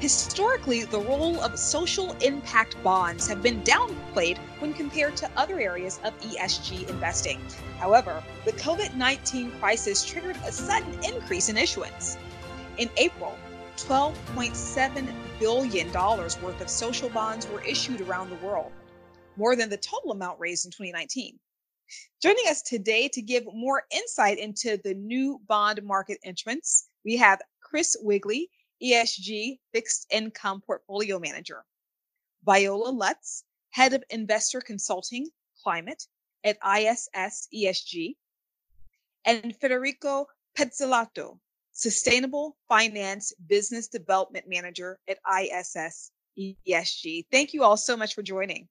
Historically, the role of social impact bonds have been downplayed when compared to other areas of ESG investing. However, the COVID 19 crisis triggered a sudden increase in issuance. In April, $12.7 billion worth of social bonds were issued around the world, more than the total amount raised in 2019. Joining us today to give more insight into the new bond market entrants, we have Chris Wigley, ESG Fixed Income Portfolio Manager, Viola Lutz, Head of Investor Consulting Climate at ISS ESG, and Federico Pezzolato, Sustainable Finance Business Development Manager at ISS ESG. Thank you all so much for joining.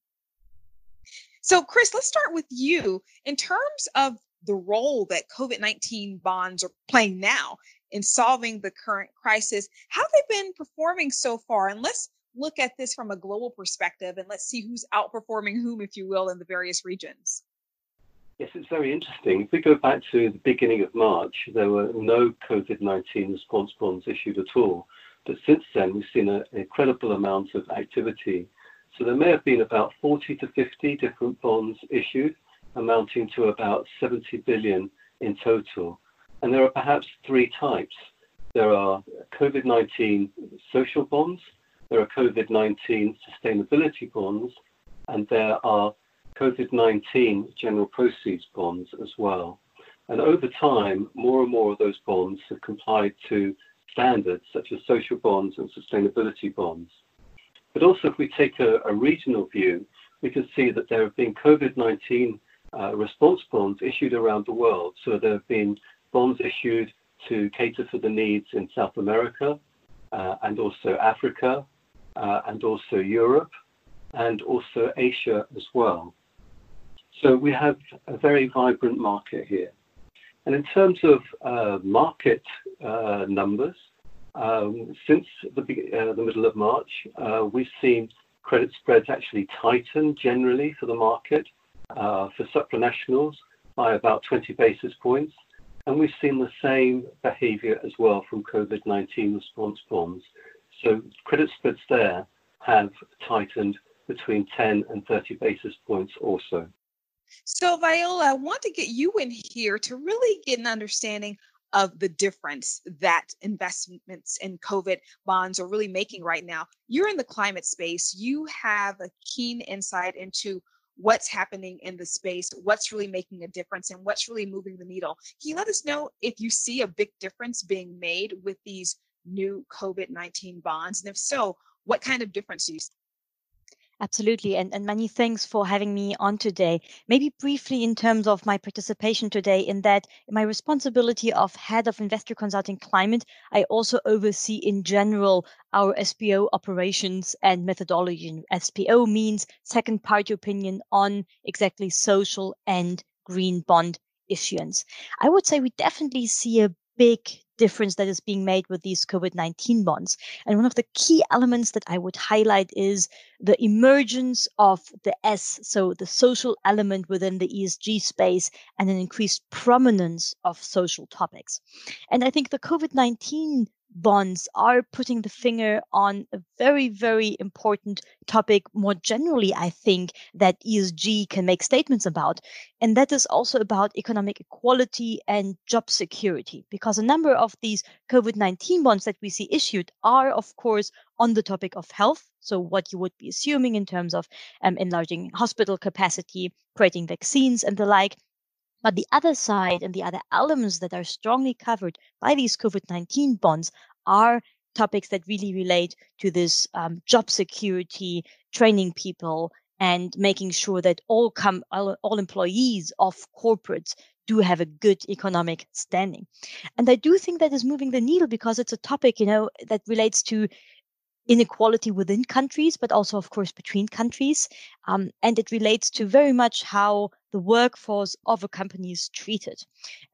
So, Chris, let's start with you. In terms of the role that COVID 19 bonds are playing now in solving the current crisis. How they've they been performing so far? And let's look at this from a global perspective and let's see who's outperforming whom, if you will, in the various regions. Yes, it's very interesting. If we go back to the beginning of March, there were no COVID 19 response bonds issued at all. But since then, we've seen an incredible amount of activity. So there may have been about 40 to 50 different bonds issued, amounting to about 70 billion in total. And there are perhaps three types. There are COVID 19 social bonds, there are COVID 19 sustainability bonds, and there are COVID 19 general proceeds bonds as well. And over time, more and more of those bonds have complied to standards such as social bonds and sustainability bonds. But also, if we take a, a regional view, we can see that there have been COVID 19 uh, response bonds issued around the world. So there have been bonds issued to cater for the needs in South America uh, and also Africa uh, and also Europe and also Asia as well. So we have a very vibrant market here. And in terms of uh, market uh, numbers, um, since the, uh, the, middle of March, uh, we've seen credit spreads actually tighten generally for the market for supranationals by about 20 basis points and we've seen the same behavior as well from COVID-19 response bonds. So credit spreads there have tightened between 10 and 30 basis points also. So, Viola, I want to get you in here to really get an understanding of the difference that investments in COVID bonds are really making right now. You're in the climate space, you have a keen insight into what's happening in the space, what's really making a difference, and what's really moving the needle. Can you let us know if you see a big difference being made with these new COVID 19 bonds? And if so, what kind of difference do you see? Absolutely. And, and many thanks for having me on today. Maybe briefly in terms of my participation today, in that my responsibility of head of investor consulting climate, I also oversee in general our SPO operations and methodology. SPO means second party opinion on exactly social and green bond issuance. I would say we definitely see a big difference that is being made with these COVID 19 bonds. And one of the key elements that I would highlight is the emergence of the S, so the social element within the ESG space, and an increased prominence of social topics. And I think the COVID 19 bonds are putting the finger on a very, very important topic more generally, I think, that ESG can make statements about. And that is also about economic equality and job security, because a number of these COVID 19 bonds that we see issued are, of course, on the topic of health. So, what you would be assuming in terms of um, enlarging hospital capacity, creating vaccines, and the like. But the other side and the other elements that are strongly covered by these COVID 19 bonds are topics that really relate to this um, job security, training people, and making sure that all come all, all employees of corporates do have a good economic standing. And I do think that is moving the needle because it's a topic, you know, that relates to inequality within countries, but also, of course, between countries. Um, and it relates to very much how the workforce of a company is treated.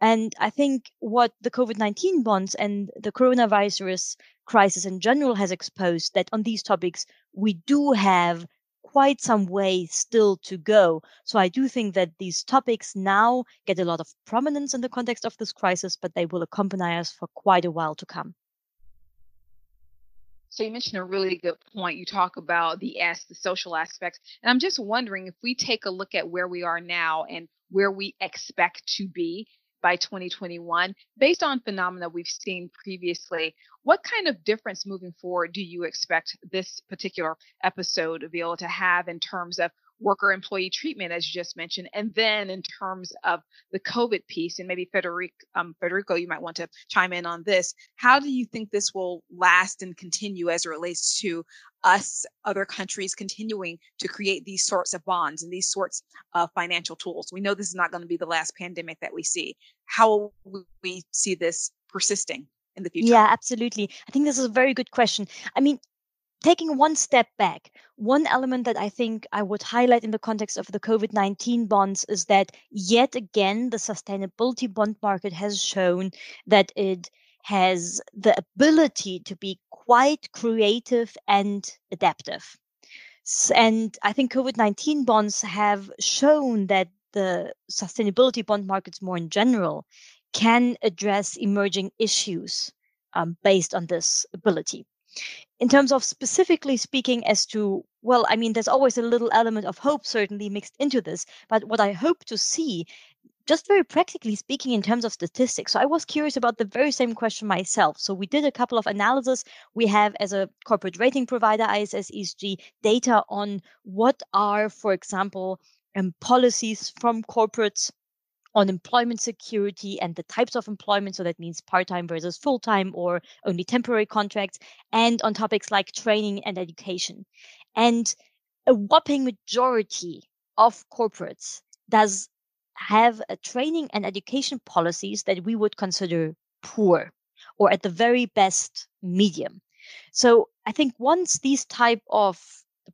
And I think what the COVID 19 bonds and the coronavirus crisis in general has exposed that on these topics, we do have quite some way still to go. So I do think that these topics now get a lot of prominence in the context of this crisis, but they will accompany us for quite a while to come. So you mentioned a really good point. You talk about the S, the social aspects. And I'm just wondering if we take a look at where we are now and where we expect to be by 2021, based on phenomena we've seen previously, what kind of difference moving forward do you expect this particular episode to be able to have in terms of worker employee treatment, as you just mentioned, and then in terms of the COVID piece, and maybe Federico, um, Federico, you might want to chime in on this. How do you think this will last and continue as it relates to us, other countries, continuing to create these sorts of bonds and these sorts of financial tools? We know this is not going to be the last pandemic that we see. How will we see this persisting? in the future? Yeah, absolutely. I think this is a very good question. I mean, taking one step back, one element that I think I would highlight in the context of the COVID 19 bonds is that yet again, the sustainability bond market has shown that it has the ability to be quite creative and adaptive. And I think COVID 19 bonds have shown that the sustainability bond markets, more in general, can address emerging issues um, based on this ability in terms of specifically speaking as to well i mean there's always a little element of hope certainly mixed into this but what i hope to see just very practically speaking in terms of statistics so i was curious about the very same question myself. So we did a couple of analyses we have as a corporate rating provider iss esg data on what are for example um, policies from corporates on employment security and the types of employment. So that means part time versus full time or only temporary contracts, and on topics like training and education. And a whopping majority of corporates does have a training and education policies that we would consider poor or at the very best medium. So I think once these type of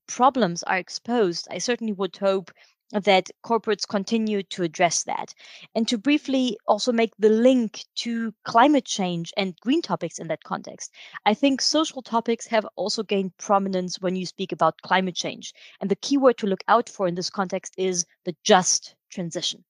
problems are exposed, I certainly would hope that corporates continue to address that. And to briefly also make the link to climate change and green topics in that context, I think social topics have also gained prominence when you speak about climate change. And the keyword to look out for in this context is the just transition.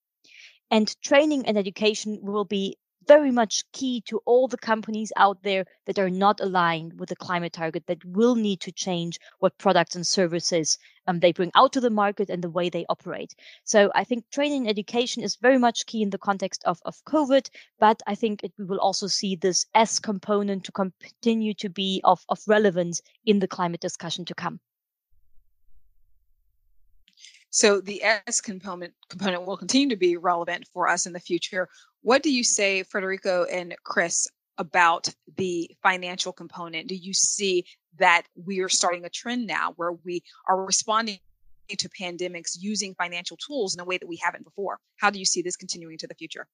And training and education will be very much key to all the companies out there that are not aligned with the climate target that will need to change what products and services um, they bring out to the market and the way they operate. So I think training and education is very much key in the context of, of COVID, but I think it, we will also see this S component to continue to be of, of relevance in the climate discussion to come. So the S component component will continue to be relevant for us in the future. What do you say, Federico and Chris, about the financial component? Do you see that we are starting a trend now where we are responding to pandemics using financial tools in a way that we haven't before? How do you see this continuing to the future?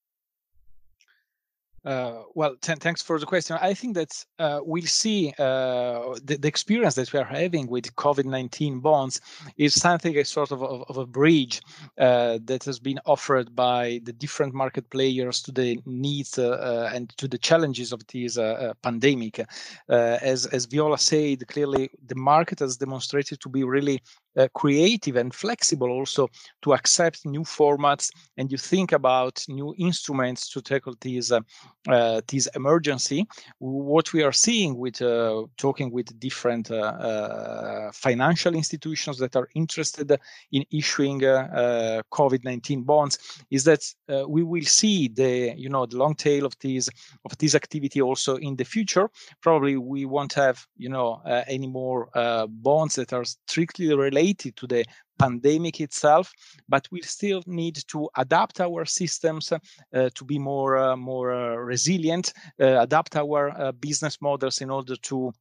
Uh, well, thanks for the question. I think that uh, we'll see uh, the, the, experience that we are having with COVID 19 bonds is something a sort of, of, of a bridge uh, that has been offered by the different market players to the needs uh, uh, and to the challenges of this pandemic. as, as Viola said, clearly the market has demonstrated to be really uh, creative and flexible also to accept new formats and you think about new instruments to tackle this uh, uh, this emergency. What we are seeing with uh, talking with different uh, uh, financial institutions that are interested in issuing covid-19 bonds is that we will see the you know the long tail of this of this activity also in the future. Probably we won't have you know any more bonds that are strictly related related to the pandemic itself, but we still need to adapt our systems uh, to be more uh, more uh, resilient, uh, adapt our uh, business models in order to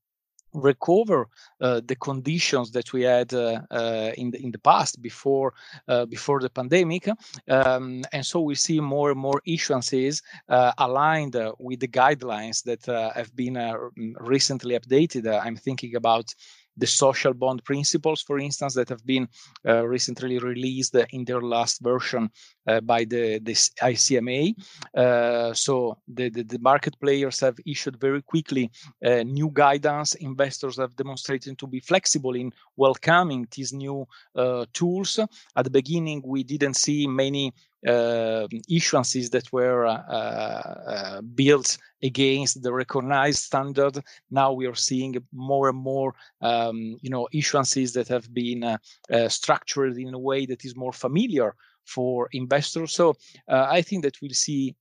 recover uh, the conditions that we had uh, uh, in the in the past before before the pandemic, um, and so we see more and more issuances aligned with the guidelines that have been recently updated. I'm thinking about the social bond principles, for instance, that have been uh, recently released in their last version uh, by the, ICMA. Uh, so the, the, the, market players have issued very quickly uh, new guidance. Investors have demonstrated to be flexible in welcoming these new uh, tools. At the beginning, we didn't see many uh, issuances that were uh, uh, built against the recognized standard. Now we are seeing more and more, um, you know, issuances that have been uh, uh, structured in a way that is more familiar for investors. So I think that we'll see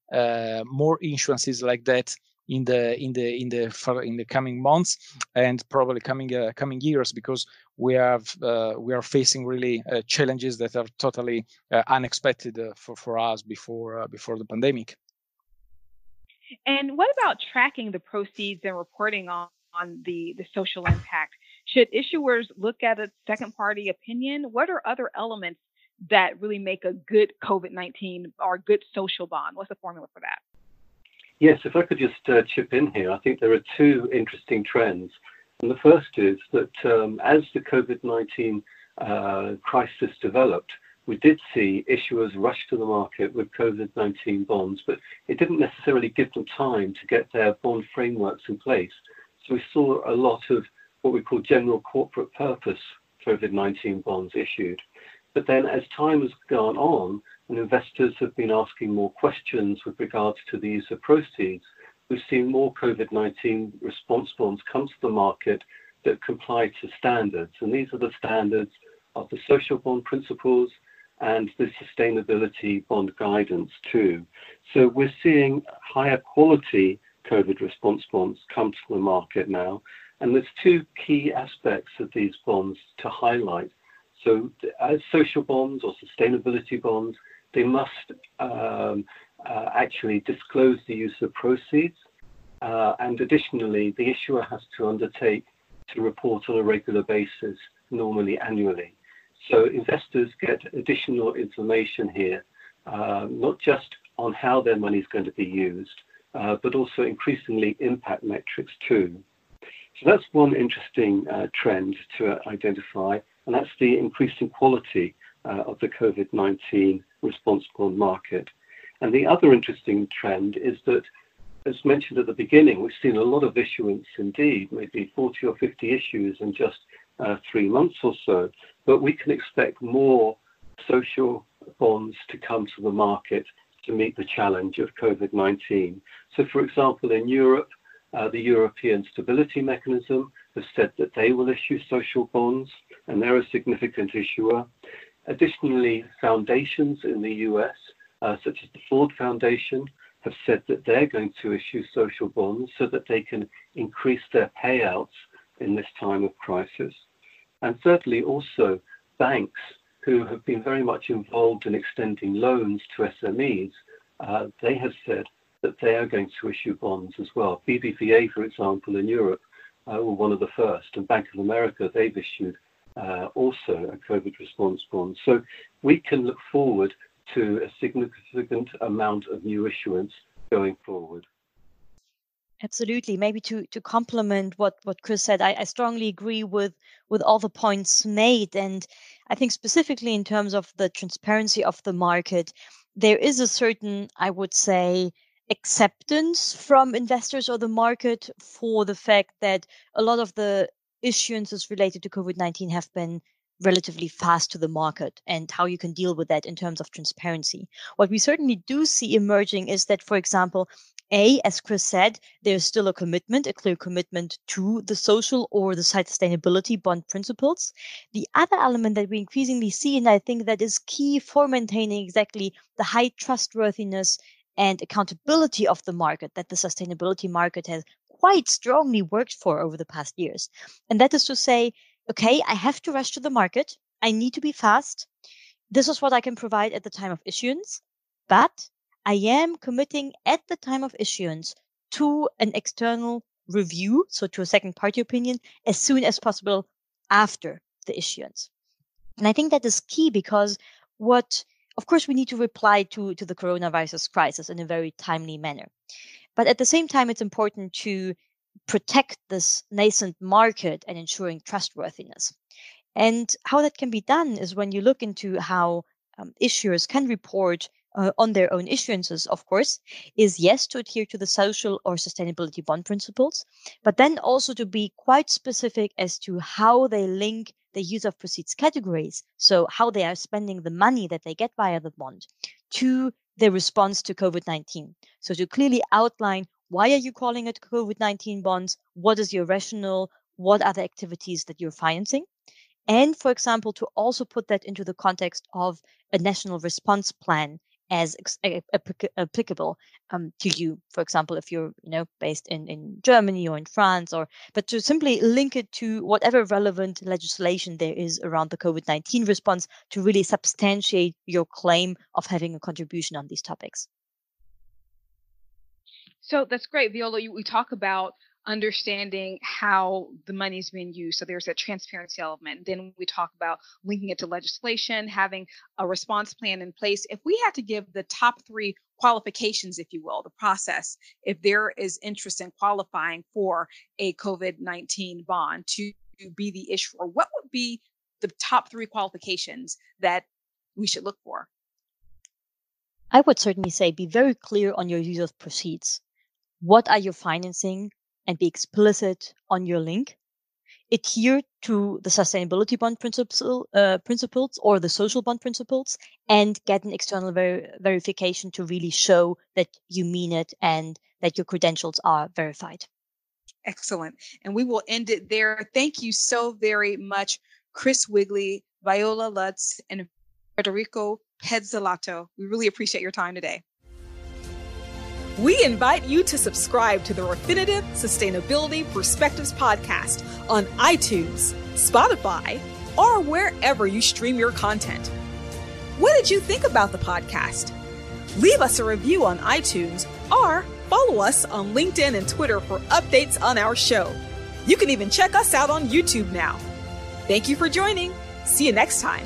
more issuances like that in the in the in the in the coming months and probably coming uh, coming years because we have uh, we are facing really uh, challenges that are totally uh, unexpected uh, for for us before uh, before the pandemic. And what about tracking the proceeds and reporting on, on the the social impact? Should issuers look at a second party opinion? What are other elements that really make a good COVID 19 or good social bond? What's the formula for that? Yes, if I could just uh, chip in here, I think there are two interesting trends. And the first is that um, as the COVID 19 uh, crisis developed, we did see issuers rush to the market with COVID 19 bonds, but it didn't necessarily give them time to get their bond frameworks in place. So we saw a lot of what we call general corporate purpose COVID 19 bonds issued. But then as time has gone on, and investors have been asking more questions with regards to the use of proceeds, we've seen more COVID-19 response bonds come to the market that comply to standards. And these are the standards of the social bond principles and the sustainability bond guidance too. So we're seeing higher quality COVID response bonds come to the market now. And there's two key aspects of these bonds to highlight. So as social bonds or sustainability bonds, they must um, uh, actually disclose the use of proceeds. Uh, and additionally, the issuer has to undertake to report on a regular basis, normally annually. So investors get additional information here, uh, not just on how their money is going to be used, uh, but also increasingly impact metrics too. So that's one interesting uh, trend to identify, and that's the increasing quality of the COVID-19 response bond market. And the other interesting trend is that, as mentioned at the beginning, we've seen a lot of issuance indeed, maybe 40 or 50 issues in just uh, three months or so. But we can expect more social bonds to come to the market to meet the challenge of COVID 19. So, for example, in Europe, uh, the European Stability Mechanism has said that they will issue social bonds, and they're a significant issuer. Additionally, foundations in the US, uh, such as the Ford Foundation, have said that they're going to issue social bonds so that they can increase their payouts in this time of crisis. And thirdly, also banks who have been very much involved in extending loans to SMEs, uh, they have said that they are going to issue bonds as well. BBVA, for example, in Europe, uh, were one of the first, and Bank of America, they've issued Uh, also a COVID response bond. So we can look forward to a significant amount of new issuance going forward. Absolutely. Maybe to to complement what what Chris said, I, I strongly agree with with all the points made, and I think specifically in terms of the transparency of the market, there is a certain, I would say, acceptance from investors or the market for the fact that a lot of the issuances related to COVID 19 have been relatively fast to the market and how you can deal with that in terms of transparency. What we certainly do see emerging is that, for example, a, as Chris said, there's still a commitment, a clear commitment to the social or the site sustainability bond principles. The other element that we increasingly see, and I think that is key for maintaining exactly the high trustworthiness and accountability of the market that the sustainability market has quite strongly worked for over the past years. And that is to say, okay, I have to rush to the market. I need to be fast. This is what I can provide at the time of issuance, but I am committing at the time of issuance to an external review, so to a second party opinion, as soon as possible after the issuance. And I think that is key because what, of course, we need to reply to, to the coronavirus crisis in a very timely manner. But at the same time, it's important to protect this nascent market and ensuring trustworthiness. And how that can be done is when you look into how um, issuers can report uh, on their own issuances, of course, is yes, to adhere to the social or sustainability bond principles, but then also to be quite specific as to how they link the use of proceeds categories, so how they are spending the money that they get via the bond, to the response to COVID 19. So to clearly outline why are you calling it COVID 19 bonds? What is your rationale? What are the activities that you're financing? And for example, to also put that into the context of a national response plan as applicable um, to you. For example, if you're you know based in in Germany or in France, or but to simply link it to whatever relevant legislation there is around the COVID nineteen response to really substantiate your claim of having a contribution on these topics. So that's great, Viola. we talk about understanding how the money is being used. So there's a transparency element. Then we talk about linking it to legislation, having a response plan in place. If we had to give the top three qualifications, if you will, the process, if there is interest in qualifying for a COVID 19 bond to be the issuer, what would be the top three qualifications that we should look for? I would certainly say be very clear on your use of proceeds. What are you financing? And be explicit on your link. Adhere to the sustainability bond principle, uh, principles or the social bond principles and get an external ver- verification to really show that you mean it and that your credentials are verified. Excellent. And we will end it there. Thank you so very much, Chris Wigley, Viola Lutz, and Federico Pezzolato. We really appreciate your time today. We invite you to subscribe to the Refinitiv Sustainability Perspectives podcast on iTunes, Spotify, or wherever you stream your content. What did you think about the podcast? Leave us a review on iTunes or follow us on LinkedIn and Twitter for updates on our show. You can even check us out on YouTube now. Thank you for joining. See you next time.